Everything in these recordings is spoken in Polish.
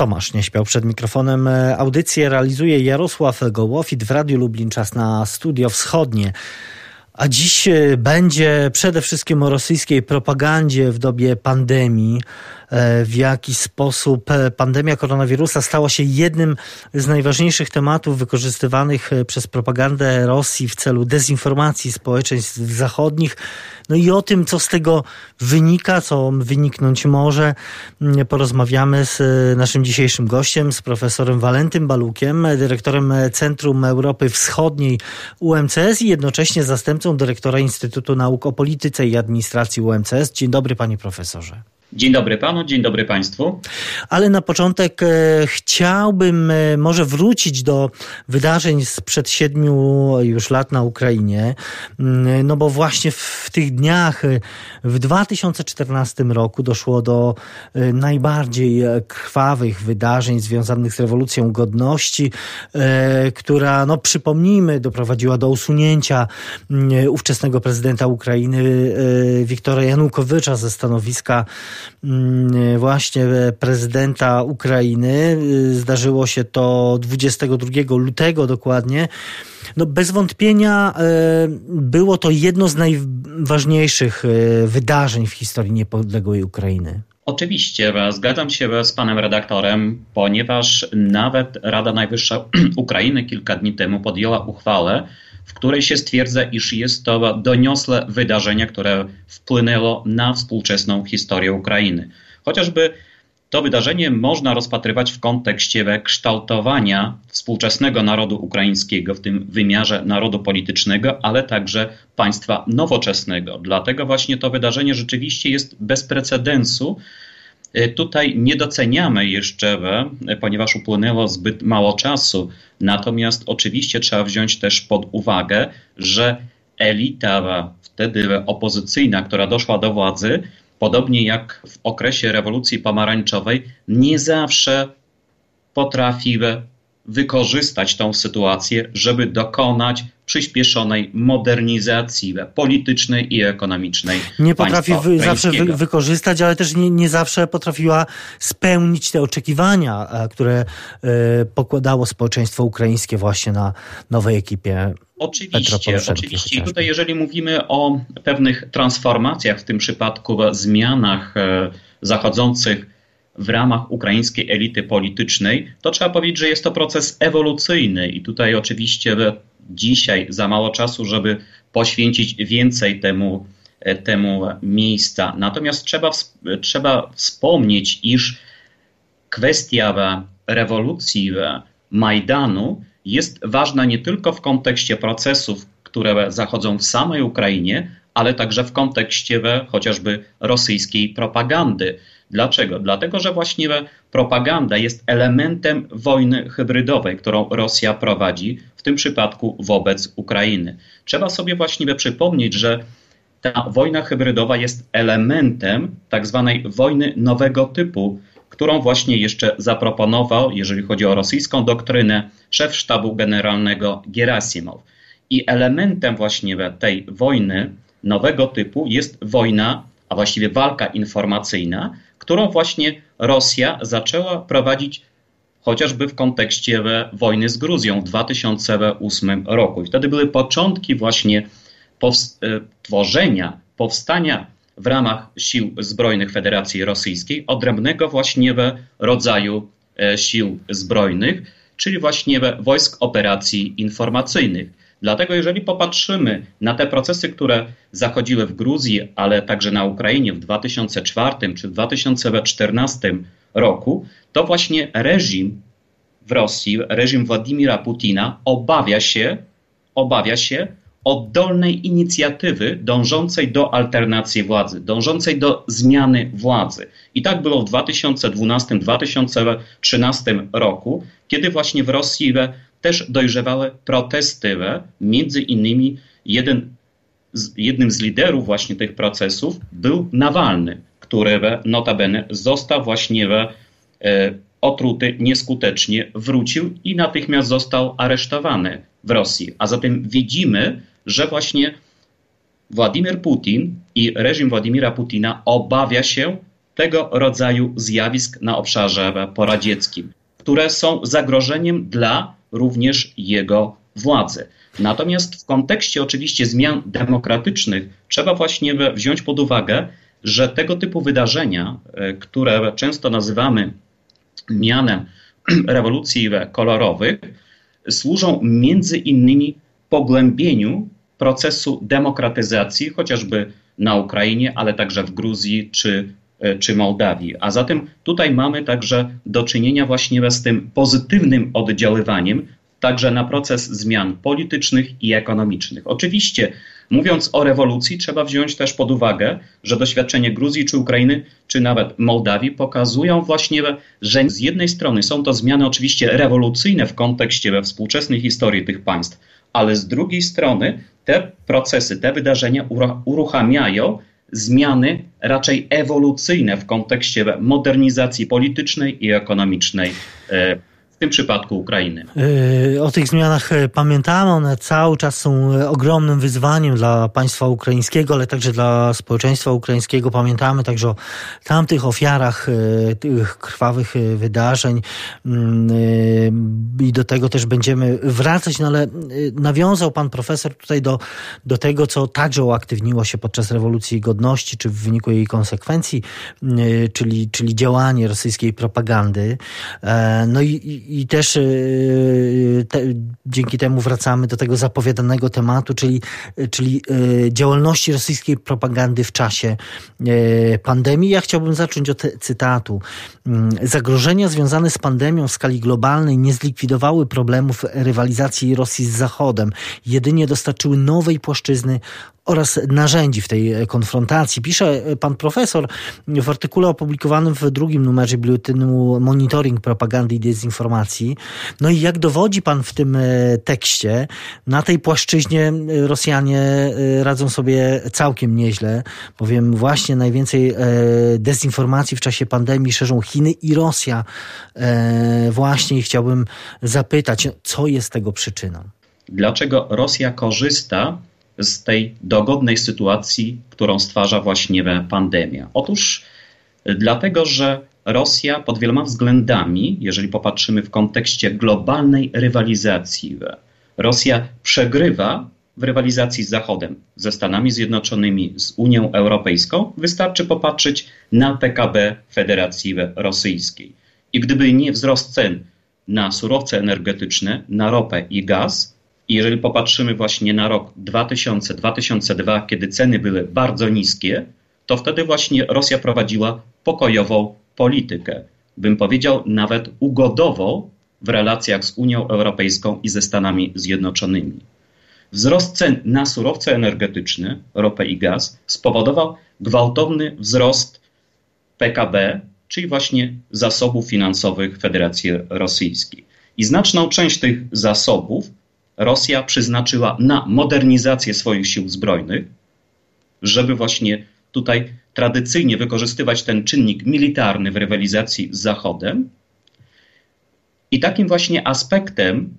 Tomasz nie śpiał przed mikrofonem. Audycję realizuje Jarosław Gołofit w Radiu Lublin. Czas na Studio Wschodnie. A dziś będzie przede wszystkim o rosyjskiej propagandzie w dobie pandemii. E, w jaki sposób e, pandemia koronawirusa stała się jednym z najważniejszych tematów wykorzystywanych e, przez propagandę Rosji w celu dezinformacji społeczeństw zachodnich. No i o tym, co z tego wynika, co wyniknąć może, porozmawiamy z naszym dzisiejszym gościem, z profesorem Walentym Balukiem, dyrektorem Centrum Europy Wschodniej UMCS i jednocześnie zastępcą dyrektora Instytutu Nauk o Polityce i Administracji UMCS. Dzień dobry, panie profesorze. Dzień dobry panu, dzień dobry państwu. Ale na początek e, chciałbym e, może wrócić do wydarzeń sprzed siedmiu już lat na Ukrainie. Mm, no bo właśnie w tych dniach, e, w 2014 roku doszło do najbardziej krwawych wydarzeń związanych z rewolucją godności, która, no przypomnijmy, doprowadziła do usunięcia mm, ówczesnego prezydenta Ukrainy Wiktora Janukowycza ze stanowiska właśnie prezydenta Ukrainy. Zdarzyło się to 22 lutego dokładnie. No bez wątpienia e, było to jedno z najważniejszych e, wydarzeń w historii niepodległej Ukrainy. Oczywiście, zgadzam się z panem redaktorem, ponieważ nawet Rada Najwyższa Ukrainy kilka dni temu podjęła uchwałę, w której się stwierdza, iż jest to doniosłe wydarzenie, które wpłynęło na współczesną historię Ukrainy. Chociażby to wydarzenie można rozpatrywać w kontekście kształtowania współczesnego narodu ukraińskiego, w tym wymiarze narodu politycznego, ale także państwa nowoczesnego. Dlatego właśnie to wydarzenie rzeczywiście jest bez precedensu tutaj nie doceniamy jeszcze, e, ponieważ upłynęło zbyt mało czasu. Natomiast oczywiście trzeba wziąć też pod uwagę, że elita wtedy opozycyjna, która doszła do władzy, podobnie jak w okresie rewolucji pomarańczowej, nie zawsze potrafiła wykorzystać tą sytuację, żeby dokonać przyspieszonej modernizacji politycznej i ekonomicznej. Nie potrafi wy, zawsze wy, wykorzystać, ale też nie, nie zawsze potrafiła spełnić te oczekiwania, e, które y, pokładało społeczeństwo ukraińskie właśnie na nowej ekipie. Oczywiście, oczywiście. I tutaj, jeżeli mówimy o pewnych transformacjach, w tym przypadku zmianach y, zachodzących w ramach ukraińskiej elity politycznej, to trzeba powiedzieć, że jest to proces ewolucyjny i tutaj oczywiście dzisiaj za mało czasu, żeby poświęcić więcej temu, e, temu miejsca. Natomiast trzeba, trzeba wspomnieć, iż kwestia rewolucji Majdanu jest ważna nie tylko w kontekście procesów, które zachodzą w samej Ukrainie, ale także w kontekście chociażby rosyjskiej propagandy. Dlaczego? Dlatego, że właściwie propaganda jest elementem wojny hybrydowej, którą Rosja prowadzi, w tym przypadku wobec Ukrainy. Trzeba sobie właściwie przypomnieć, że ta wojna hybrydowa jest elementem tak zwanej wojny nowego typu, którą właśnie jeszcze zaproponował, jeżeli chodzi o rosyjską doktrynę, szef sztabu generalnego Gerasimow. I elementem właśnie tej wojny nowego typu jest wojna, a właściwie walka informacyjna, którą właśnie Rosja zaczęła prowadzić chociażby w kontekście wojny z Gruzją w 2008 roku. I wtedy były początki właśnie e, tworzenia, powstania w ramach sił zbrojnych Federacji Rosyjskiej odrębnego właśnie rodzaju e, sił zbrojnych, czyli właśnie wojsk operacji informacyjnych. Dlatego, jeżeli popatrzymy na te procesy, które zachodziły w Gruzji, ale także na Ukrainie w 2004 czy 2014 roku, to właśnie reżim w Rosji, reżim Władimira Putina obawia się, obawia się oddolnej inicjatywy dążącej do alternacji władzy, dążącej do zmiany władzy. I tak było w 2012-2013 roku, kiedy właśnie w Rosji też dojrzewały protesty. Między innymi jeden z, jednym z liderów właśnie tych procesów był Nawalny, który notabene został właśnie e, otruty nieskutecznie, wrócił i natychmiast został aresztowany w Rosji. A zatem widzimy, że właśnie Władimir Putin i reżim Władimira Putina obawia się tego rodzaju zjawisk na obszarze poradzieckim, które są zagrożeniem dla również jego władzy. Natomiast w kontekście oczywiście zmian demokratycznych trzeba właśnie wziąć pod uwagę, że tego typu wydarzenia, e, które często nazywamy mianem rewolucji kolorowych, służą między innymi pogłębieniu procesu demokratyzacji, chociażby na Ukrainie, ale także w Gruzji czy, czy Mołdawii. A zatem tutaj mamy także do czynienia właśnie z tym pozytywnym oddziaływaniem także na proces zmian politycznych i ekonomicznych. Oczywiście, mówiąc o rewolucji, trzeba wziąć też pod uwagę, że doświadczenie Gruzji czy Ukrainy, czy nawet Mołdawii pokazują właśnie, że z jednej strony są to zmiany oczywiście rewolucyjne w kontekście we współczesnej historii tych państw, ale z drugiej strony te procesy, te wydarzenia uruchamiają zmiany raczej ewolucyjne w kontekście modernizacji politycznej i ekonomicznej e, tym przypadku Ukrainy. E, o tych zmianach e, pamiętamy, one cały czas są e, ogromnym wyzwaniem dla państwa ukraińskiego, ale także dla społeczeństwa ukraińskiego. Pamiętamy także o tamtych ofiarach tych krwawych wydarzeń mm, i do tego też będziemy wracać, no ale nawiązał pan profesor tutaj do, do tego, co także uaktywniło się podczas rewolucji godności, czy w wyniku jej konsekwencji, czyli, czyli działanie rosyjskiej propagandy. No i i też y, te, dzięki temu wracamy do tego zapowiadanego tematu, czyli, czyli y, działalności rosyjskiej propagandy w czasie y, pandemii. Ja chciałbym zacząć od cytatu. Mm, zagrożenia związane z pandemią w skali globalnej nie zlikwidowały problemów rywalizacji Rosji z Zachodem, jedynie dostarczyły nowej płaszczyzny oraz narzędzi w tej e, konfrontacji. Pisze e, pan profesor w artykule opublikowanym w drugim numerze biuletynu Monitoring Propagandy i Dezinformacji. No i jak dowodzi pan w tym e, tekście, na tej płaszczyźnie Rosjanie radzą sobie całkiem nieźle, bowiem właśnie najwięcej dezinformacji w czasie pandemii szerzą Chiny i Rosja. Właśnie chciałbym zapytać, co jest tego przyczyną? Dlaczego Rosja korzysta z tej dogodnej sytuacji, którą stwarza właśnie pandemia? Otóż dlatego, że Rosja pod wieloma względami, jeżeli popatrzymy w kontekście globalnej rywalizacji, Rosja przegrywa w rywalizacji z Zachodem, ze Stanami Zjednoczonymi, z Unią Europejską. Wystarczy popatrzeć na PKB Federacji Rosyjskiej. I gdyby nie wzrost cen na surowce energetyczne, na ropę i gaz, i jeżeli popatrzymy właśnie na rok 2000-2002, kiedy ceny były bardzo niskie, to wtedy właśnie Rosja prowadziła pokojową politykę. Bym powiedział nawet ugodową w relacjach z Unią Europejską i ze Stanami Zjednoczonymi. Wzrost cen na surowce energetyczne, ropę i gaz, spowodował gwałtowny wzrost PKB, czyli właśnie zasobów finansowych Federacji Rosyjskiej. I znaczną część tych zasobów Rosja przeznaczyła na modernizację swoich sił zbrojnych, żeby właśnie tutaj tradycyjnie wykorzystywać ten czynnik militarny w rywalizacji z Zachodem. I takim właśnie aspektem,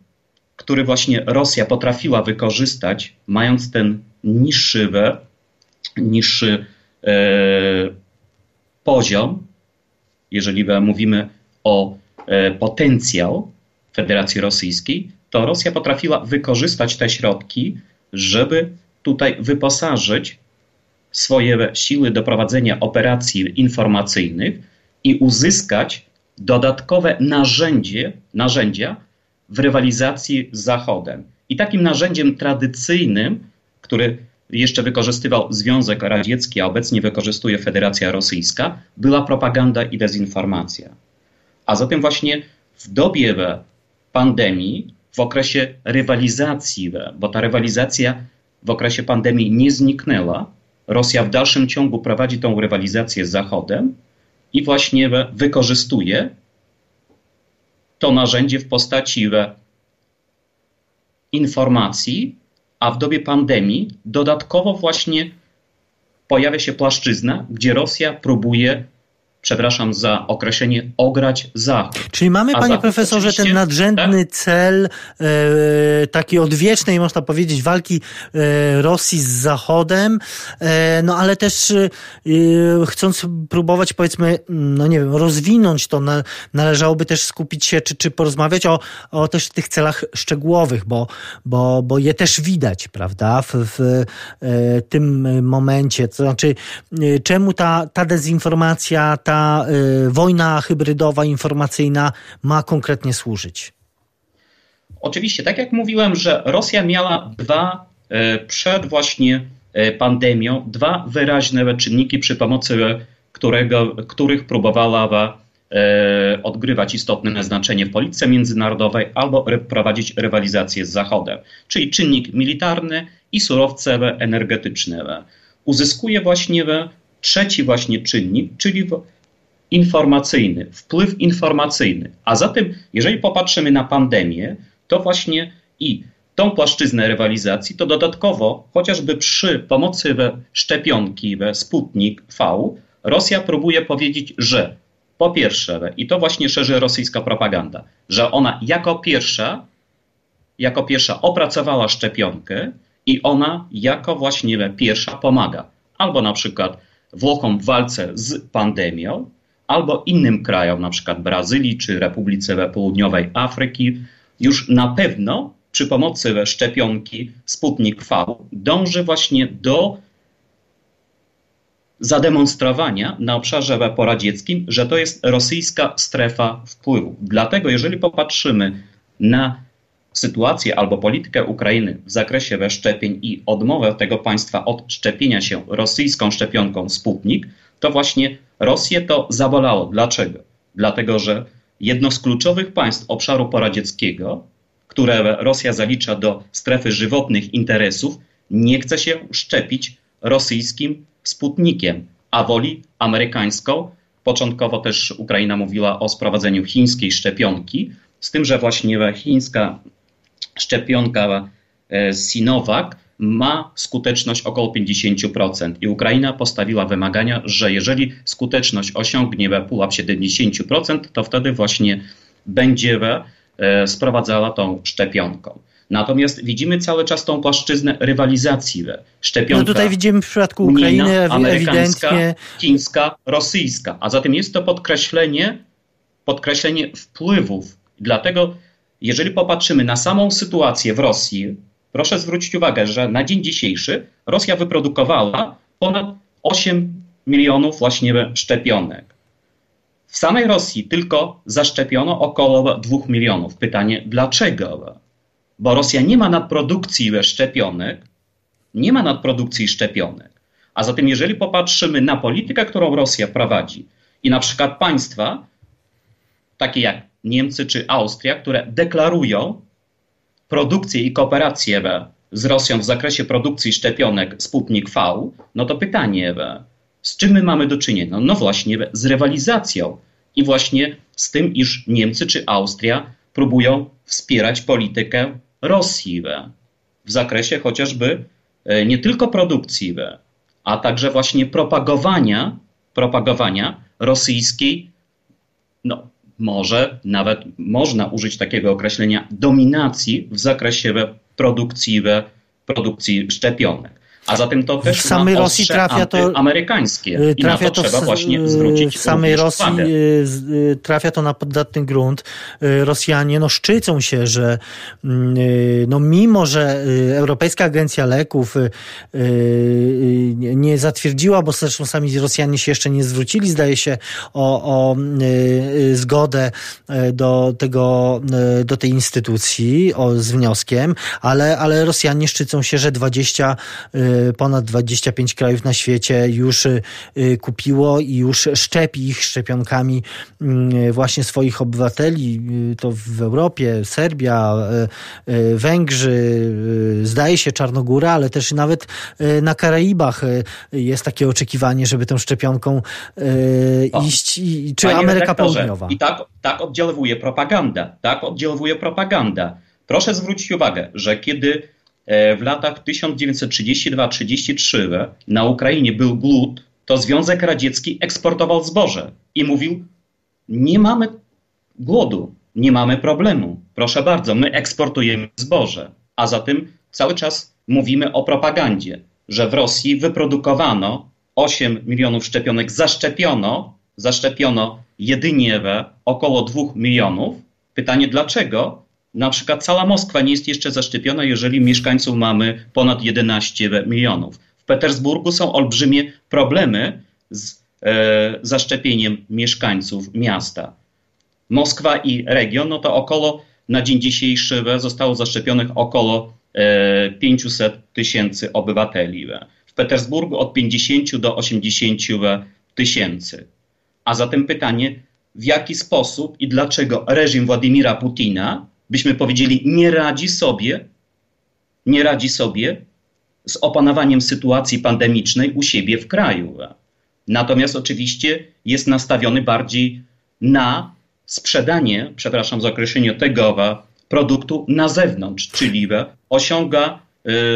który właśnie Rosja potrafiła wykorzystać, mając ten niższy, niższy e, poziom, jeżeli mówimy o e, potencjał Federacji Rosyjskiej, to Rosja potrafiła wykorzystać te środki, żeby tutaj wyposażyć swoje siły do prowadzenia operacji informacyjnych i uzyskać dodatkowe narzędzie, narzędzia w rywalizacji z Zachodem. I takim narzędziem tradycyjnym, który jeszcze wykorzystywał Związek Radziecki, a obecnie wykorzystuje Federacja Rosyjska, była propaganda i dezinformacja. A zatem właśnie w dobie pandemii w okresie rywalizacji, bo ta rywalizacja w okresie pandemii nie zniknęła. Rosja w dalszym ciągu prowadzi tą rywalizację z Zachodem i właśnie wykorzystuje to narzędzie w postaci informacji, a w dobie pandemii dodatkowo właśnie pojawia się płaszczyzna, gdzie Rosja próbuje przepraszam za określenie, ograć Zachód. Czyli mamy, panie Zachód, profesorze, ten nadrzędny tak? cel e, takiej odwiecznej, można powiedzieć, walki e, Rosji z Zachodem, e, no ale też e, chcąc próbować, powiedzmy, no nie wiem, rozwinąć to, na, należałoby też skupić się, czy, czy porozmawiać o, o też tych celach szczegółowych, bo, bo, bo je też widać, prawda, w, w e, tym momencie. To znaczy, e, czemu ta, ta dezinformacja, ta ta y, wojna hybrydowa, informacyjna ma konkretnie służyć? Oczywiście, tak jak mówiłem, że Rosja miała dwa y, przed właśnie y, pandemią, dwa wyraźne czynniki, przy pomocy którego, których próbowała odgrywać istotne znaczenie w polityce międzynarodowej albo prowadzić rywalizację z Zachodem, czyli czynnik militarny i surowce energetyczne. Uzyskuje właśnie trzeci właśnie czynnik, czyli informacyjny, wpływ informacyjny. A zatem, jeżeli popatrzymy na pandemię, to właśnie i tą płaszczyznę rywalizacji, to dodatkowo, chociażby przy pomocy we szczepionki, we Sputnik V, Rosja próbuje powiedzieć, że po pierwsze, i to właśnie szerzy rosyjska propaganda, że ona jako pierwsza, jako pierwsza opracowała szczepionkę i ona jako właśnie pierwsza pomaga. Albo na przykład Włochom w walce z pandemią, albo innym krajom, na przykład Brazylii czy Republice Południowej Afryki, już na pewno przy pomocy szczepionki Sputnik V dąży właśnie do zademonstrowania na obszarze poradzieckim, że to jest rosyjska strefa wpływu. Dlatego, jeżeli popatrzymy na sytuację albo politykę Ukrainy w zakresie szczepień i odmowę tego państwa od szczepienia się rosyjską szczepionką Sputnik, to właśnie Rosję to zabolało. Dlaczego? Dlatego, że jedno z kluczowych państw obszaru poradzieckiego, które Rosja zalicza do strefy żywotnych interesów, nie chce się szczepić rosyjskim sputnikiem, a woli amerykańską. Początkowo też Ukraina mówiła o sprowadzeniu chińskiej szczepionki, z tym, że właśnie chińska szczepionka e, Sinovac ma skuteczność około 50% i Ukraina postawiła wymagania, że jeżeli skuteczność osiągnie pułap 70%, to wtedy właśnie będzie e, sprowadzała tą szczepionką. Natomiast widzimy cały czas tą płaszczyznę rywalizacji. Szczepionka no tutaj widzimy w przypadku Ukrainy unijna, amerykańska, ewidentnie... chińska, rosyjska. A zatem jest to podkreślenie, podkreślenie wpływów. Dlatego jeżeli popatrzymy na samą sytuację w Rosji, proszę zwrócić uwagę, że na dzień dzisiejszy Rosja wyprodukowała ponad 8 milionów właśnie szczepionek. W samej Rosji tylko zaszczepiono około 2 milionów. Pytanie, dlaczego? Bo Rosja nie ma nadprodukcji szczepionek, nie ma nadprodukcji szczepionek. A zatem, jeżeli popatrzymy na politykę, którą Rosja prowadzi i na przykład państwa, takie jak Niemcy czy Austria, które deklarują produkcję i kooperację z Rosją w zakresie produkcji szczepionek Sputnik V, no to pytanie, z czym my mamy do czynienia? No właśnie z rywalizacją i właśnie z tym, iż Niemcy czy Austria próbują wspierać politykę Rosji w zakresie chociażby e, nie tylko produkcji, a także właśnie propagowania, propagowania rosyjskiej no, może nawet można użyć takiego określenia dominacji w zakresie produkcji, produkcji szczepionek. A zatem to też w samej Rosji trafia to amerykańskie y, i trafia to, to trzeba właśnie zwrócić w samej Rosji uwagę. Y, y, trafia to na poddatny grunt. Rosjanie no szczycą się, że mm, no mimo, że Europejska Agencja Leków nie zatwierdziła, bo zresztą sami Rosjanie się jeszcze nie zwrócili, zdaje się, o, o zgodę do tego, do tej instytucji o, z wnioskiem, ale, ale Rosjanie szczycą się, że 20 ponad 25 krajów na świecie już y, y, kupiło i już szczepi ich szczepionkami mm, właśnie swoich obywateli. Y, to w Europie, Serbia, Węgrzy, zdaje się Czarnogóra, ale też nawet na Karaibach jest takie oczekiwanie, żeby tą szczepionką iść. Czy Ameryka Południowa? I tak, tak oddziałuje propaganda. Tak oddziałuje propaganda. Proszę zwrócić uwagę, że kiedy w latach 1932-33 na Ukrainie był głód, to Związek Radziecki eksportował zboże i mówił: Nie mamy głodu, nie mamy problemu. Proszę bardzo, my eksportujemy zboże. A zatem cały czas mówimy o propagandzie, że w Rosji wyprodukowano 8 milionów szczepionek, zaszczepiono, zaszczepiono jedynie około 2 milionów. Pytanie dlaczego? Na przykład cała Moskwa nie jest jeszcze zaszczepiona, jeżeli mieszkańców mamy ponad 11 milionów. W Petersburgu są olbrzymie problemy z e, zaszczepieniem mieszkańców miasta. Moskwa i region, no to około na dzień dzisiejszy zostało zaszczepionych około 500 e, tysięcy obywateli. W Petersburgu od 50 do 80 tysięcy. A zatem pytanie, w jaki sposób i dlaczego reżim Władimira Putina, byśmy powiedzieli, nie radzi sobie, nie radzi sobie z opanowaniem sytuacji pandemicznej u siebie w kraju. Natomiast oczywiście jest nastawiony bardziej na sprzedanie, przepraszam za określenie tego produktu na zewnątrz, czyli osiąga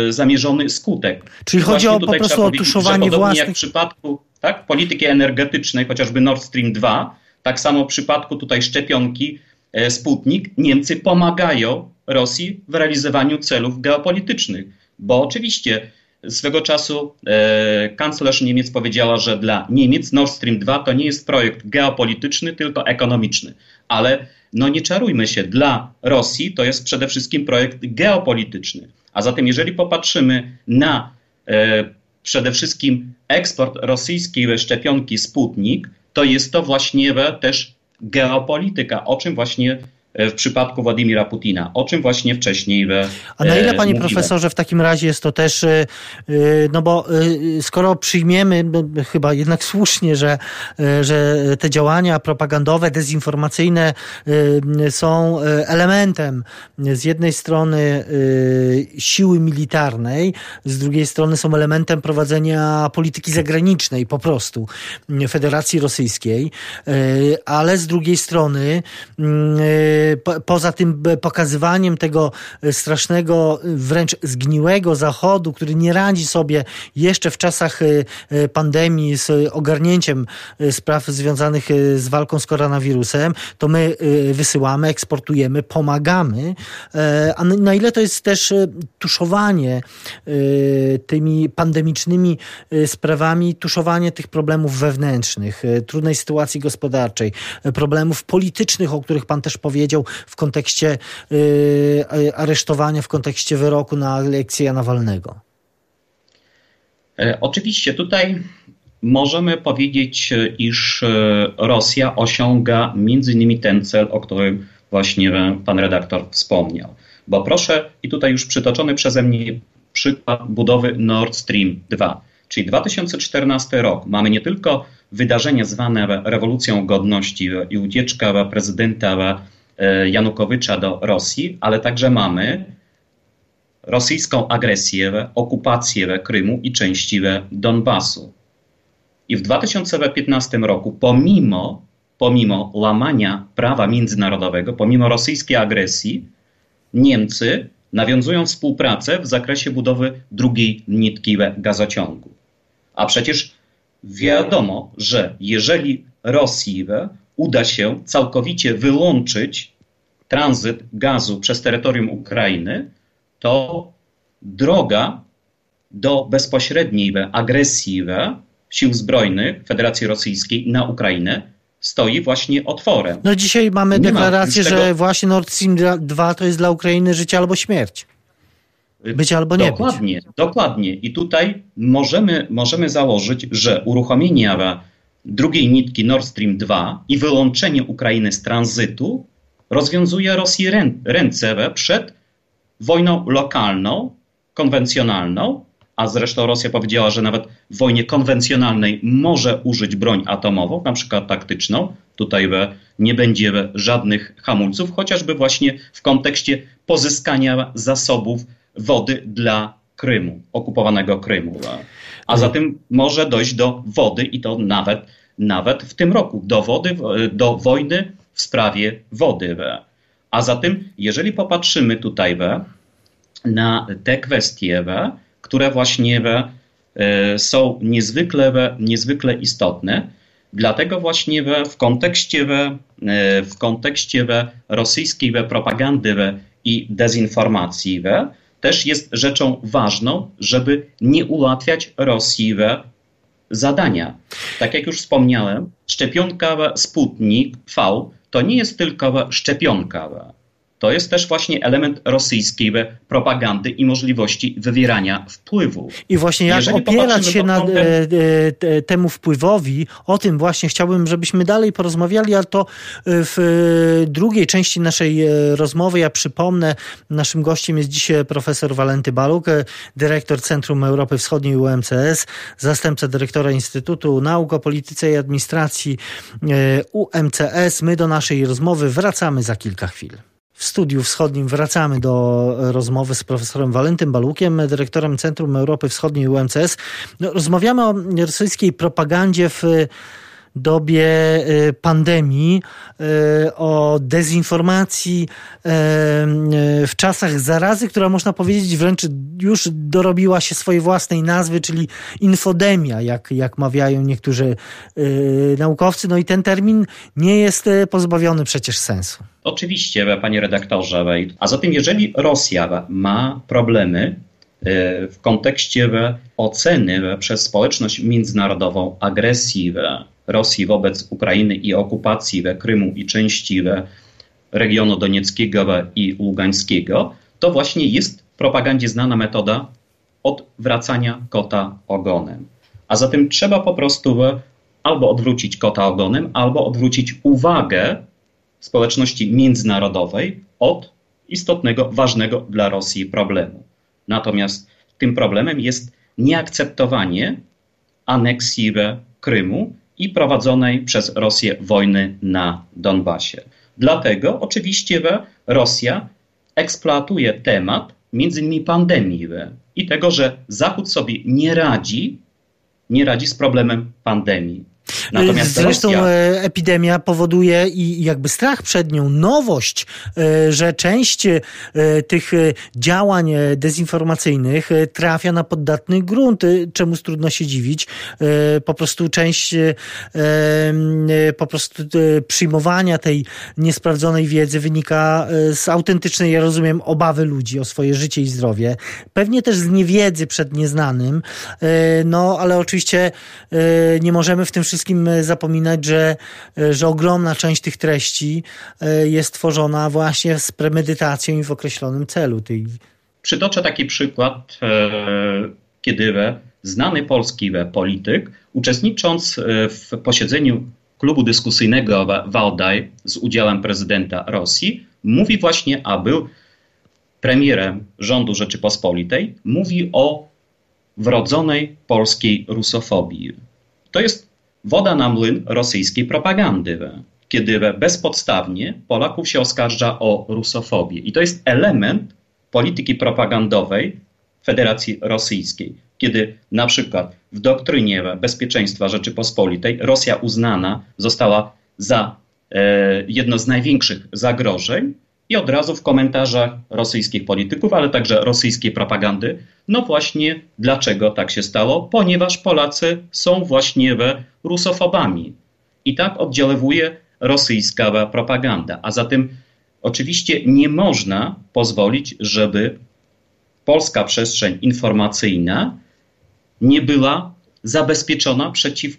y, zamierzony skutek. Czyli chodzi o po prostu o tuszowanie własnych... jak w przypadku tak, polityki energetycznej, chociażby Nord Stream 2, tak samo w przypadku tutaj szczepionki Sputnik, Niemcy pomagają Rosji w realizowaniu celów geopolitycznych. Bo oczywiście swego czasu e, kanclerz Niemiec powiedziała, że dla Niemiec Nord Stream 2 to nie jest projekt geopolityczny, tylko ekonomiczny. Ale no nie czarujmy się, dla Rosji to jest przede wszystkim projekt geopolityczny. A zatem, jeżeli popatrzymy na e, przede wszystkim eksport rosyjskiej szczepionki Sputnik, to jest to właśnie też geopolityka, o czym właśnie w przypadku Władimira Putina, o czym właśnie wcześniej A na ile, panie mówiłem. profesorze, w takim razie jest to też, y, no bo skoro przyjmiemy, no, chyba jednak słusznie, że, że te działania propagandowe, dezinformacyjne są elementem z jednej strony siły militarnej, z drugiej strony są elementem prowadzenia polityki zagranicznej po prostu Federacji Rosyjskiej, ale z drugiej strony po, poza tym pokazywaniem tego e, strasznego, e, wręcz zgniłego Zachodu, który nie radzi sobie jeszcze w czasach e, pandemii z ogarnięciem spraw związanych z walką z koronawirusem, to my wysyłamy, eksportujemy, pomagamy. A na ile to jest też tuszowanie tymi pandemicznymi sprawami, tuszowanie tych problemów wewnętrznych, trudnej sytuacji gospodarczej, problemów politycznych, o których pan też powiedział, powiedział w kontekście y, aresztowania, w kontekście wyroku na Aleksieja Nawalnego? E, oczywiście tutaj możemy powiedzieć, iż e, Rosja osiąga między innymi ten cel, o którym właśnie pan redaktor wspomniał. Bo proszę, i tutaj już przytoczony przeze mnie przykład budowy Nord Stream 2, czyli 2014 rok. Mamy nie tylko wydarzenia zwane rewolucją godności i ucieczka prezydenta E, Janukowycza do Rosji, ale także mamy rosyjską agresję, okupację Krymu i części Donbasu. I w 2015 roku, pomimo, pomimo łamania prawa międzynarodowego, pomimo rosyjskiej agresji, Niemcy nawiązują współpracę w zakresie budowy drugiej nitki gazociągu. A przecież wiadomo, że jeżeli Rosji uda się całkowicie wyłączyć tranzyt gazu przez terytorium Ukrainy, to droga do bezpośredniej agresji sił zbrojnych Federacji Rosyjskiej na Ukrainę stoi właśnie otworem. No dzisiaj mamy Nie deklarację, ma tego... że właśnie Nord Stream 2 to jest dla Ukrainy życie albo śmierć. Być albo nie Dokładnie, być. dokładnie. I tutaj możemy, możemy założyć, że uruchomienie drugiej nitki Nord Stream 2 i wyłączenie Ukrainy z tranzytu rozwiązuje Rosji ręce przed wojną lokalną, konwencjonalną, a zresztą Rosja powiedziała, że nawet w wojnie konwencjonalnej może użyć broń atomową, na przykład taktyczną. Tutaj nie będzie żadnych hamulców, chociażby właśnie w kontekście pozyskania zasobów wody dla Krymu, okupowanego Krymu. A zatem może dojść do wody i to nawet, nawet w tym roku, do wody, do wojny w sprawie wody. A zatem, jeżeli popatrzymy tutaj na te kwestie, które właśnie są niezwykle, niezwykle istotne. Dlatego właśnie w kontekście, w kontekście rosyjskiej propagandy i dezinformacji też jest rzeczą ważną, żeby nie ułatwiać Rosji zadania. Tak jak już wspomniałem, szczepionka Sputnik V to nie jest tylko szczepionka to jest też właśnie element rosyjskiej propagandy i możliwości wywierania wpływu. I właśnie jak Jeżeli opierać się na. E, e, temu wpływowi, o tym właśnie chciałbym, żebyśmy dalej porozmawiali, ale to e, w drugiej części naszej rozmowy. Ja przypomnę, naszym gościem jest dzisiaj profesor Walenty Baluk, dyrektor Centrum Europy Wschodniej UMCS, zastępca dyrektora Instytutu Nauk o Polityce i Administracji UMCS. My do naszej rozmowy wracamy za kilka chwil. W studiu wschodnim wracamy do rozmowy z profesorem Walentym Balukiem, dyrektorem Centrum Europy Wschodniej UMCS. No, rozmawiamy o rosyjskiej propagandzie w dobie y, pandemii, y, o dezinformacji y, w czasach zarazy, która można powiedzieć wręcz już dorobiła się swojej własnej nazwy, czyli infodemia, jak, jak mawiają niektórzy naukowcy. No i ten termin nie jest pozbawiony przecież sensu. Oczywiście, panie redaktorze. A zatem, jeżeli Rosja ma problemy w kontekście oceny przez społeczność międzynarodową agresji Rosji wobec Ukrainy i okupacji we Krymu i części we regionu donieckiego i ługańskiego, to właśnie jest propagandzie znana metoda odwracania kota ogonem. A zatem trzeba po prostu albo odwrócić kota ogonem, albo odwrócić uwagę społeczności międzynarodowej od istotnego, ważnego dla Rosji problemu. Natomiast tym problemem jest nieakceptowanie aneksji Krymu i prowadzonej przez Rosję wojny na Donbasie. Dlatego oczywiście Rosja eksploatuje temat między innymi pandemii i tego, że Zachód sobie nie radzi, nie radzi z problemem pandemii. Natomiast Zresztą Rosja... E, epidemia powoduje i jakby strach przed nią, nowość, e, że część e, tych działań dezinformacyjnych trafia na poddatny grunt, czemu trudno się dziwić. Po prostu część po prostu przyjmowania tej niesprawdzonej wiedzy wynika z autentycznej, ja rozumiem, obawy ludzi o swoje życie i zdrowie. Pewnie też z niewiedzy przed nieznanym, no ale oczywiście nie możemy w tym wszystkim wszystkim e, zapominać, że, e, że ogromna część tych treści e, jest tworzona właśnie z premedytacją i w określonym celu. Tej... Przytoczę taki przykład, kiedy znany polski polityk, uczestnicząc w posiedzeniu klubu dyskusyjnego Waldaj z udziałem prezydenta Rosji, mówi właśnie, a był premierem rządu Rzeczypospolitej, mówi o wrodzonej polskiej rusofobii. To jest woda na młyn rosyjskiej propagandy, kiedy bezpodstawnie Polaków się oskarża o rusofobię. I to jest element polityki propagandowej Federacji Rosyjskiej, kiedy na przykład w doktrynie bezpieczeństwa Rzeczypospolitej Rosja uznana została za e, jedno z największych zagrożeń, i od razu w komentarzach rosyjskich polityków, ale także rosyjskiej propagandy, no właśnie dlaczego tak się stało? Ponieważ Polacy są właśnie rusofobami. I tak oddziaływuje rosyjska propaganda. A zatem oczywiście nie można pozwolić, żeby polska przestrzeń informacyjna nie była zabezpieczona przeciw,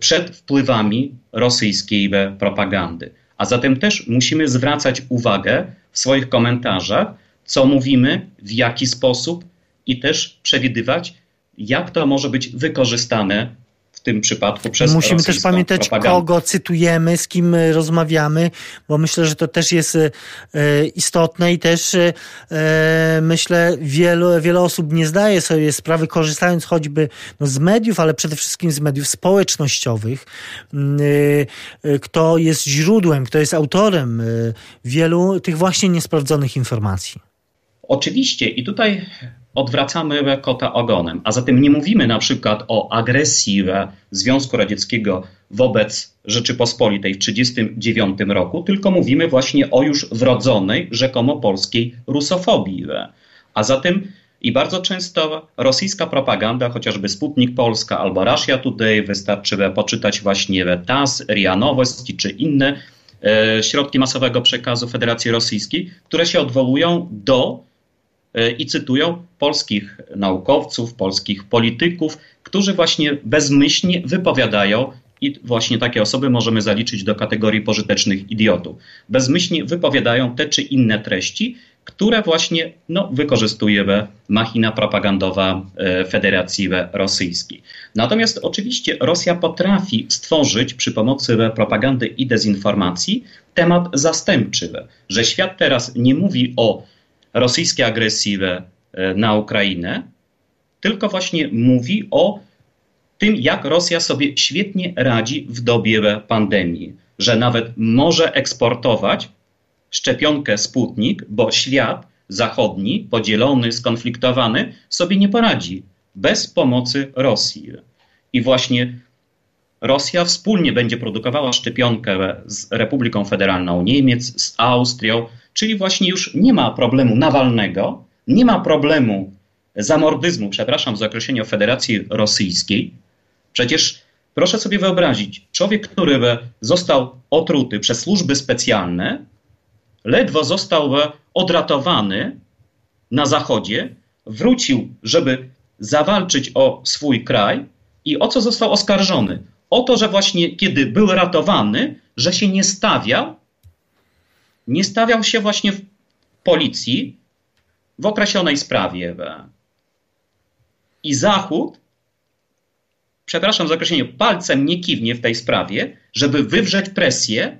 przed wpływami rosyjskiej propagandy. A zatem też musimy zwracać uwagę w swoich komentarzach, co mówimy, w jaki sposób i też przewidywać, jak to może być wykorzystane w tym przypadku przez Musimy też pamiętać, propagandę. kogo cytujemy, z kim e, rozmawiamy, bo myślę, że to też jest e, istotne i też e, myślę, wielu, wiele osób nie zdaje sobie sprawy, korzystając choćby no, z mediów, ale przede wszystkim z mediów społecznościowych, kto jest źródłem, kto jest autorem wielu tych właśnie niesprawdzonych informacji. Oczywiście i tutaj odwracamy kota ogonem. A zatem nie mówimy na przykład o agresji Związku Radzieckiego wobec Rzeczypospolitej w 1939 roku, tylko mówimy właśnie o już wrodzonej, rzekomo polskiej rusofobii. A zatem I bardzo często rosyjska propaganda, chociażby Sputnik Polska albo Russia Today, wystarczy poczytać właśnie TAS, RIA Nowości czy inne e, środki masowego przekazu Federacji Rosyjskiej, które się odwołują do i cytują polskich naukowców, polskich polityków, którzy właśnie bezmyślnie wypowiadają i właśnie takie osoby możemy zaliczyć do kategorii pożytecznych idiotów. Bezmyślnie wypowiadają te czy inne treści, które właśnie no, wykorzystuje machina propagandowa e, Federacji Rosyjskiej. Natomiast oczywiście Rosja potrafi stworzyć przy pomocy propagandy i dezinformacji temat zastępczy, że świat teraz nie mówi o rosyjskiej agresji e, na Ukrainę, tylko właśnie mówi o tym, jak Rosja sobie świetnie radzi w dobie pandemii, że nawet może eksportować szczepionkę Sputnik, bo świat zachodni, podzielony, skonfliktowany, sobie nie poradzi bez pomocy Rosji. I właśnie Rosja wspólnie będzie produkowała szczepionkę z Republiką Federalną Niemiec, z Austrią, czyli właśnie już nie ma problemu Nawalnego, nie ma problemu zamordyzmu, przepraszam za określenie Federacji Rosyjskiej. Przecież proszę sobie wyobrazić, człowiek, który został otruty przez służby specjalne, ledwo został odratowany na zachodzie, wrócił, żeby zawalczyć o swój kraj i o co został oskarżony? O to, że właśnie kiedy był ratowany, że się nie stawiał, nie stawiał się właśnie w policji w określonej sprawie. I Zachód, przepraszam za określenie, palcem nie kiwnie w tej sprawie, żeby wywrzeć presję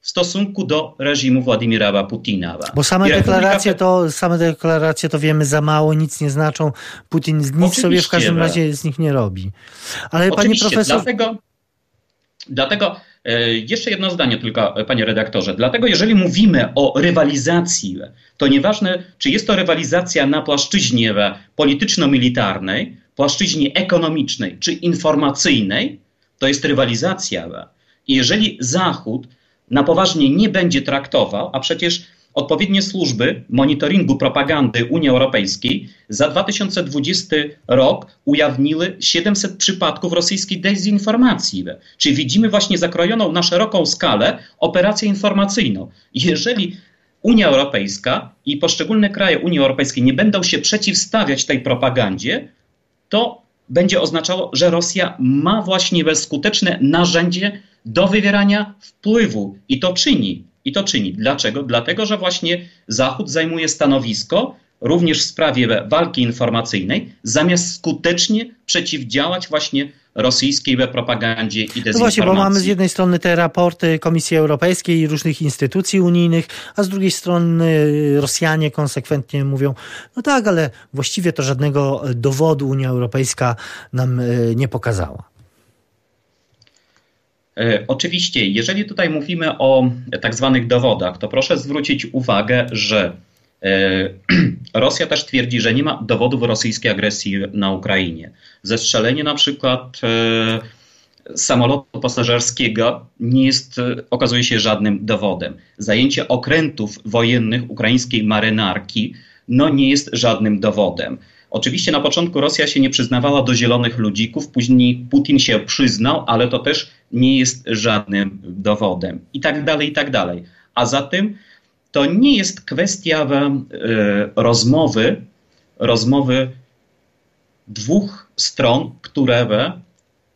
w stosunku do reżimu Władimira Putina. Bo same deklaracje, to, same deklaracje to wiemy za mało, nic nie znaczą. Putin nic Oczywiście, sobie w każdym razie z nich nie robi. Ale Oczywiście, panie profesor... Dlatego, dlatego e, jeszcze jedno zdanie tylko, e, panie redaktorze. Dlatego jeżeli mówimy o rywalizacji, to nieważne, czy jest to rywalizacja na płaszczyźnie polityczno-militarnej, płaszczyźnie ekonomicznej czy informacyjnej, to jest rywalizacja. I jeżeli Zachód na poważnie nie będzie traktował, a przecież odpowiednie służby monitoringu propagandy Unii Europejskiej za 2020 rok ujawniły 700 przypadków rosyjskiej dezinformacji. Czyli widzimy właśnie zakrojoną na szeroką skalę operację informacyjną. Jeżeli Unia Europejska i poszczególne kraje Unii Europejskiej nie będą się przeciwstawiać tej propagandzie, to będzie oznaczało, że Rosja ma właśnie skuteczne narzędzie do wywierania wpływu i to czyni. I to czyni. Dlaczego? Dlatego, że właśnie Zachód zajmuje stanowisko również w sprawie walki informacyjnej, zamiast skutecznie przeciwdziałać właśnie rosyjskiej propagandzie i dezinformacji. No właśnie, bo mamy z jednej strony te raporty Komisji Europejskiej i różnych instytucji unijnych, a z drugiej strony Rosjanie konsekwentnie mówią, no tak, ale właściwie to żadnego dowodu Unia Europejska nam e, nie pokazała. E, oczywiście, jeżeli tutaj mówimy o tak zwanych dowodach, to proszę zwrócić uwagę, że e, Rosja też twierdzi, że nie ma dowodów rosyjskiej agresji na Ukrainie. Zestrzelenie na przykład e, samolotu pasażerskiego nie jest, okazuje się, żadnym dowodem. Zajęcie okrętów wojennych ukraińskiej marynarki no, nie jest żadnym dowodem. Oczywiście na początku Rosja się nie przyznawała do zielonych ludzików, później Putin się przyznał, ale to też nie jest żadnym dowodem. I tak dalej, i tak dalej. A zatem to nie jest kwestia e, rozmowy, rozmowy dwóch stron, które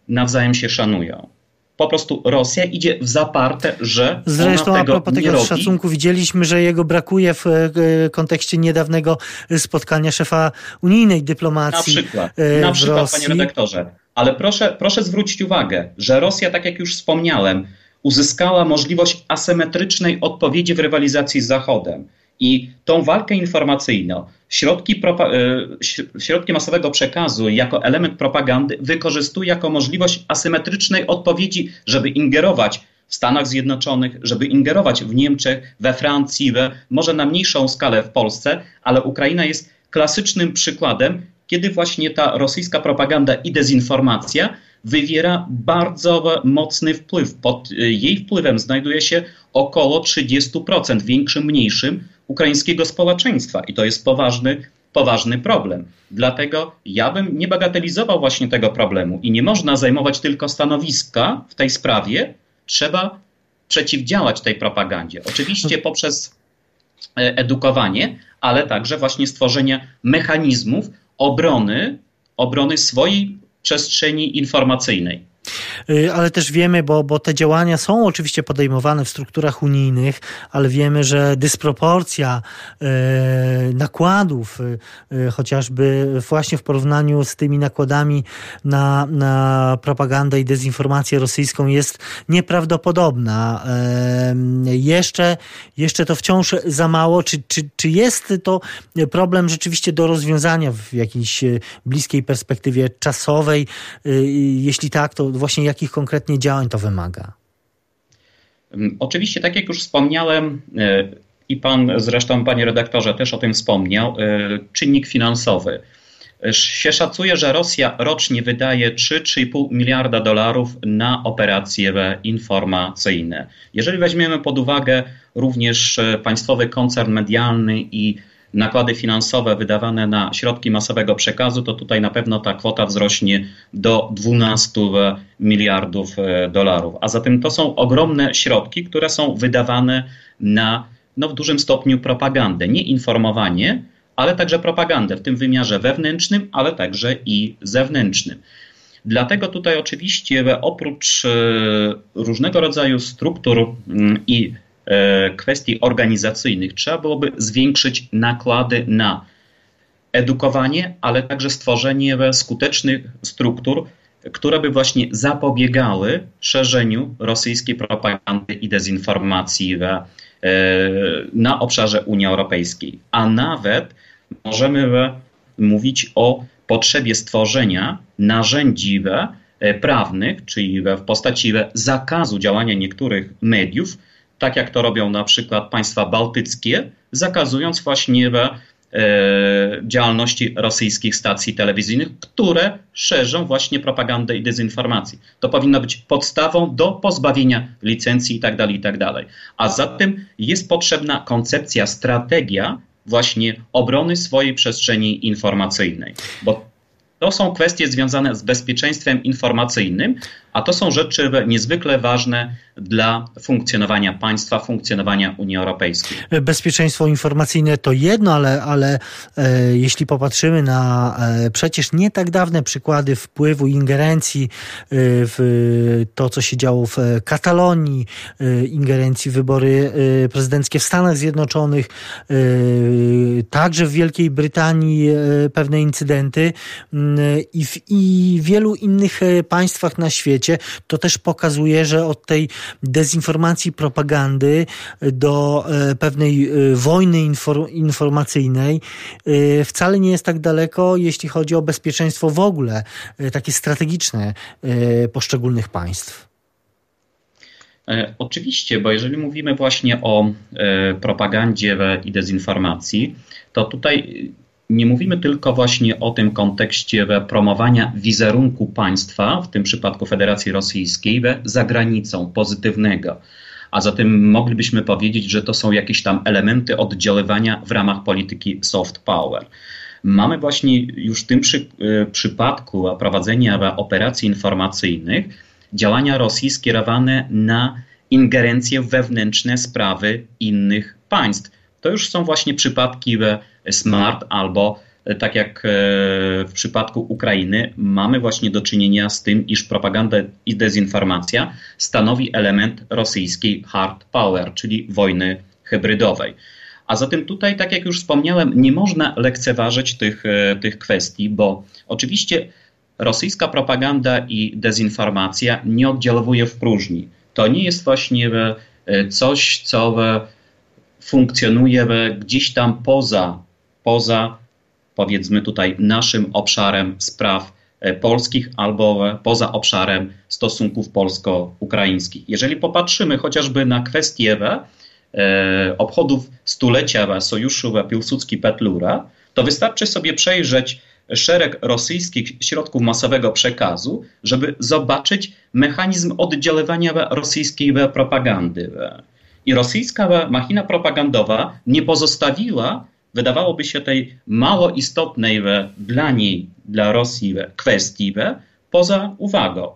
nawzajem się szanują po prostu Rosja idzie w zaparte, że Zresztą a propos tego robi. szacunku widzieliśmy, że jego brakuje w e, kontekście niedawnego spotkania szefa unijnej dyplomacji. Na przykład, e, na przykład Rosji. panie redaktorze. Ale proszę, proszę zwrócić uwagę, że Rosja, tak jak już wspomniałem, uzyskała możliwość asymetrycznej odpowiedzi w rywalizacji z Zachodem. I tą walkę informacyjną, środki, e, środki masowego przekazu jako element propagandy wykorzystuje jako możliwość asymetrycznej odpowiedzi, żeby ingerować w Stanach Zjednoczonych, żeby ingerować w Niemczech, we Francji, we, może na mniejszą skalę w Polsce, ale Ukraina jest klasycznym przykładem, kiedy właśnie ta rosyjska propaganda i dezinformacja wywiera bardzo mocny wpływ. Pod jej wpływem znajduje się około 30%, większym, mniejszym, ukraińskiego społeczeństwa. I to jest poważny poważny problem. Dlatego ja bym nie bagatelizował właśnie tego problemu i nie można zajmować tylko stanowiska w tej sprawie. Trzeba przeciwdziałać tej propagandzie. Oczywiście poprzez e, edukowanie, ale także właśnie stworzenie mechanizmów obrony, obrony swojej przestrzeni informacyjnej. Y, ale też wiemy, bo, bo te działania są oczywiście podejmowane w strukturach unijnych, ale wiemy, że dysproporcja y, nakładów, y, chociażby właśnie w porównaniu z tymi nakładami na, na propagandę i dezinformację rosyjską jest nieprawdopodobna. Jeszcze, jeszcze to wciąż za mało. Czy, czy, czy jest to problem rzeczywiście do rozwiązania w jakiejś bliskiej perspektywie czasowej? Jeśli tak, to właśnie jakich konkretnie działań to wymaga? Mm, oczywiście, tak jak już wspomniałem, e, i pan zresztą, panie redaktorze, też o tym wspomniał, e, czynnik finansowy. Się szacuje, że Rosja rocznie wydaje 3-3,5 miliarda dolarów na operacje informacyjne. Jeżeli weźmiemy pod uwagę również e, państwowy koncern medialny i nakłady finansowe wydawane na środki masowego przekazu, to tutaj na pewno ta kwota wzrośnie do 12 miliardów e, dolarów. A zatem to są ogromne środki, które są wydawane na no, w dużym stopniu propagandę, nie informowanie, ale także propagandę w tym wymiarze wewnętrznym, ale także i zewnętrznym. Dlatego tutaj oczywiście oprócz e, różnego rodzaju struktur mm, i E, kwestii organizacyjnych trzeba byłoby zwiększyć nakłady na edukowanie, ale także stworzenie skutecznych struktur, które by właśnie zapobiegały szerzeniu rosyjskiej propagandy i dezinformacji e, na obszarze Unii Europejskiej. A nawet możemy mówić o potrzebie stworzenia narzędzi e, prawnych, czyli w postaci zakazu działania niektórych mediów, tak jak to robią na przykład państwa bałtyckie, zakazując właśnie e, działalności rosyjskich stacji telewizyjnych, które szerzą właśnie propagandę i dezinformację. To powinno być podstawą do pozbawienia licencji itd. Tak itd. Tak A zatem jest potrzebna koncepcja, strategia właśnie obrony swojej przestrzeni informacyjnej, bo to są kwestie związane z bezpieczeństwem informacyjnym, a to są rzeczy niezwykle ważne dla funkcjonowania państwa, funkcjonowania Unii Europejskiej. Bezpieczeństwo informacyjne to jedno, ale, ale e, jeśli popatrzymy na e, przecież nie tak dawne przykłady wpływu, ingerencji e, w to, co się działo w Katalonii, e, ingerencji w wybory e, prezydenckie w Stanach Zjednoczonych, e, także w Wielkiej Brytanii pewne incydenty i w i wielu innych państwach na świecie, świecie, to też pokazuje, że od tej dezinformacji, propagandy do e, pewnej e, wojny informacyjnej e, wcale nie jest tak daleko, jeśli chodzi o bezpieczeństwo w ogóle, takie strategiczne poszczególnych państw. Oczywiście, bo jeżeli mówimy właśnie o propagandzie i dezinformacji, to tutaj nie mówimy tylko właśnie o tym kontekście promowania wizerunku państwa, w tym przypadku Federacji Rosyjskiej, za granicą pozytywnego. A zatem moglibyśmy powiedzieć, że to są jakieś tam elementy oddziaływania w ramach polityki soft power. Mamy właśnie już w tym przy, y, przypadku prowadzenia operacji informacyjnych działania Rosji skierowane na ingerencję w wewnętrzne sprawy innych państw. To już są właśnie przypadki smart albo e, tak jak e, w przypadku Ukrainy, mamy właśnie do czynienia z tym, iż propaganda i dezinformacja stanowi element rosyjskiej hard power, czyli wojny hybrydowej. A zatem tutaj, tak jak już wspomniałem, nie można lekceważyć tych, e, tych kwestii, bo oczywiście rosyjska propaganda i dezinformacja nie oddziałuje w próżni. To nie jest właśnie coś, co funkcjonuje gdzieś tam poza poza powiedzmy tutaj naszym obszarem spraw e, polskich albo poza obszarem stosunków polsko-ukraińskich. Jeżeli popatrzymy chociażby na kwestię e, obchodów stulecia sojuszu Piłsudski-Petlura, to wystarczy sobie przejrzeć szereg rosyjskich środków masowego przekazu, żeby zobaczyć mechanizm oddziaływania rosyjskiej propagandy. I rosyjska machina propagandowa nie pozostawiła wydawałoby się tej mało istotnej dla niej, dla Rosji kwestii poza uwagą.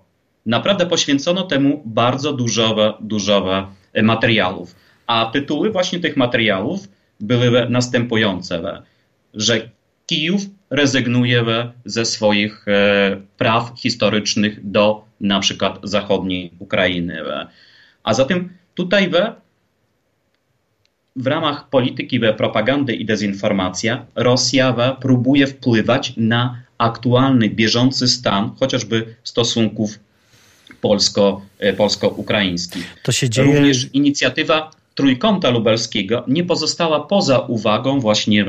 Naprawdę poświęcono temu bardzo dużo, dużo materiałów. A tytuły właśnie tych materiałów były następujące, że Kijów rezygnuje ze swoich e, praw historycznych do na przykład zachodniej Ukrainy. A zatem tutaj w ramach polityki propagandy i dezinformacja Rosja próbuje wpływać na aktualny, bieżący stan chociażby stosunków polsko, e, polsko-ukraińskich. To się dzieje... Również inicjatywa Trójkąta Lubelskiego nie pozostała poza uwagą właśnie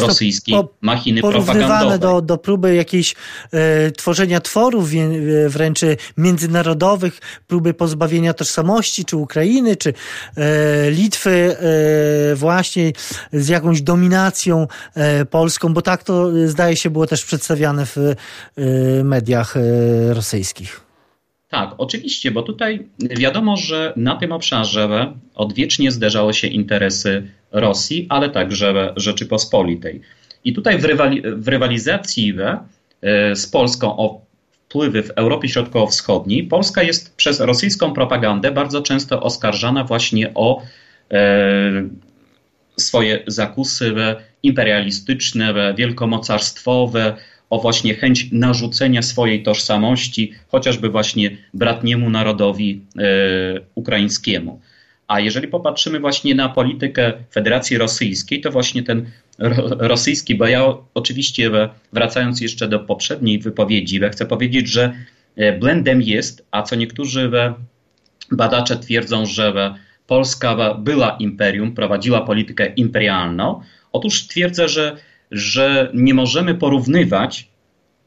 rosyjskiej po, machiny propagandowej. Do, do próby jakiejś e, tworzenia tworów e, wręcz międzynarodowych, próby pozbawienia tożsamości, czy Ukrainy, czy e, Litwy właśnie z jakąś dominacją polską, bo tak to zdaje się było też przedstawiane w mediach rosyjskich. Tak, oczywiście, bo tutaj wiadomo, że na tym obszarze odwiecznie zderzały się interesy Rosji, ale także Rzeczypospolitej. I tutaj w, rywali w rywalizacji e, z Polską o wpływy w Europie Środkowo-Wschodniej, Polska jest przez rosyjską propagandę bardzo często oskarżana właśnie o e, swoje zakusy imperialistyczne, wielkomocarstwowe, o właśnie chęć narzucenia swojej tożsamości, chociażby właśnie bratniemu narodowi e, ukraińskiemu. A jeżeli popatrzymy właśnie na politykę Federacji Rosyjskiej, to właśnie ten rosyjski, bo ja oczywiście wracając jeszcze do poprzedniej wypowiedzi, chcę powiedzieć, że e, blendem jest, a co niektórzy badacze twierdzą, że Polska była imperium, prowadziła politykę imperialną. Otóż twierdzę, że że nie możemy porównywać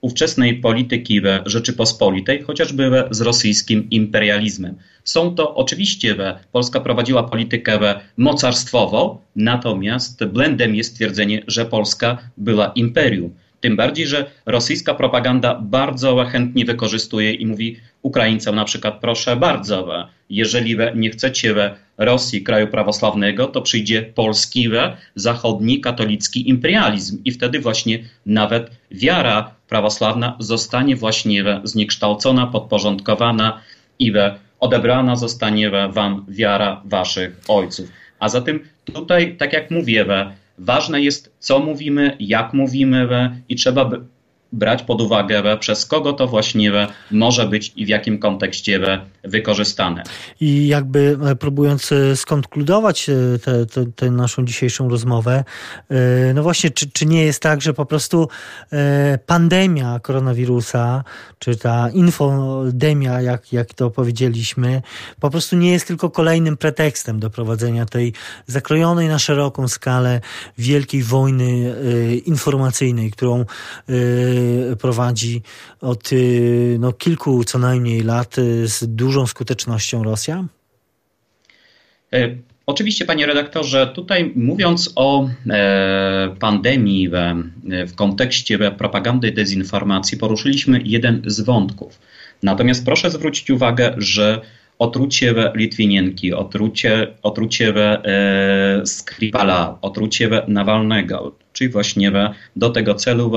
ówczesnej polityki Rzeczypospolitej chociażby z rosyjskim imperializmem. Są to oczywiście, Polska prowadziła politykę mocarstwową, natomiast blendem jest twierdzenie, że Polska była imperium. Tym bardziej, że rosyjska propaganda bardzo chętnie wykorzystuje i mówi Ukraińcom na przykład, proszę bardzo, jeżeli nie chcecie Rosji, kraju prawosławnego, to przyjdzie polski, zachodni, katolicki imperializm i wtedy właśnie nawet wiara prawosławna zostanie właśnie zniekształcona, podporządkowana i odebrana zostanie wam wiara waszych ojców. A zatem tutaj, tak jak mówię, ważne jest, co mówimy, jak mówimy i trzeba brać pod uwagę, przez kogo to właściwie może być i w jakim kontekście wykorzystane. I jakby e, próbując e, skonkludować e, tę naszą dzisiejszą rozmowę, no właśnie, czy, czy nie jest tak, że po prostu pandemia koronawirusa, czy ta infodemia, jak, jak to powiedzieliśmy, po prostu nie jest tylko kolejnym pretekstem do prowadzenia tej zakrojonej na szeroką skalę wielkiej wojny informacyjnej, którą prowadzi od y, no, kilku co najmniej lat y, z dużą skutecznością Rosja? E, oczywiście, panie redaktorze, tutaj mówiąc o e, pandemii we, w kontekście propagandy i dezinformacji, poruszyliśmy jeden z wątków. Natomiast proszę zwrócić uwagę, że otrucie Litwinienki, otrucie, otrucie e, Skripala, otrucie Nawalnego, czyli właśnie do tego celu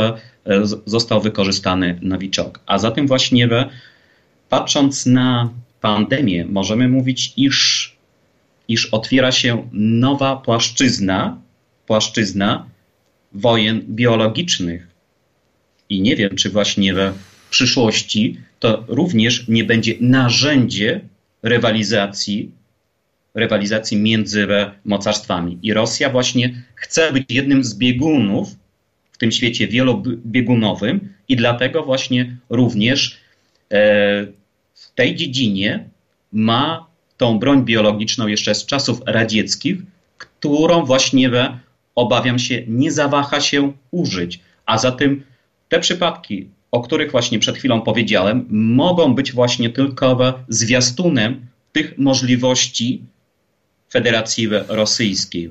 został wykorzystany Nowiczok. A zatem właśnie patrząc na pandemię, możemy mówić, iż, iż otwiera się nowa płaszczyzna, płaszczyzna wojen biologicznych. I nie wiem, czy właśnie w przyszłości to również nie będzie narzędzie rywalizacji, rywalizacji między mocarstwami. I Rosja właśnie chce być jednym z biegunów w tym świecie wielobiegunowym i dlatego właśnie również e, w tej dziedzinie ma tą broń biologiczną jeszcze z czasów radzieckich, którą właśnie obawiam się nie zawaha się użyć. A zatem te przypadki, o których właśnie przed chwilą powiedziałem, mogą być właśnie tylko zwiastunem tych możliwości Federacji Rosyjskiej.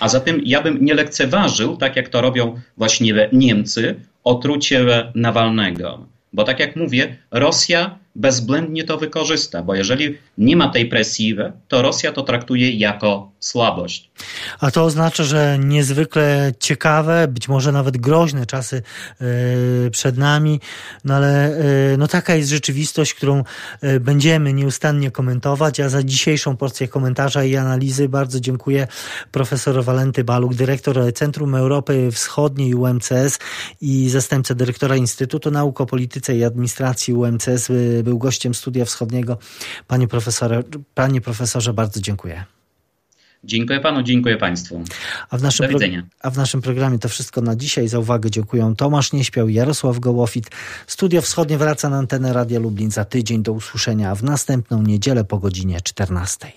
A zatem ja bym nie lekceważył, tak jak to robią właśnie Niemcy, otrucie Nawalnego. Bo tak jak mówię, Rosja bezbłędnie to wykorzysta, bo jeżeli nie ma tej presji, to Rosja to traktuje jako słabość. A to oznacza, że niezwykle ciekawe, być może nawet groźne czasy e, przed nami, no ale e, no taka jest rzeczywistość, którą e, będziemy nieustannie komentować, a za dzisiejszą porcję komentarza i analizy bardzo dziękuję profesor Walenty Baluk, dyrektor Centrum Europy Wschodniej UMCS i zastępca dyrektora Instytutu Nauk o Polityce i Administracji UMCS był gościem Studia Wschodniego. Panie profesorze, panie profesorze bardzo dziękuję. Dziękuję panu, dziękuję państwu. A w, naszym Do widzenia. a w naszym programie to wszystko na dzisiaj. Za uwagę dziękuję Tomasz Nieśpiał, Jarosław Gołofit. Studio Wschodnie wraca na antenę Radia Lublin za tydzień. Do usłyszenia w następną niedzielę po godzinie 14.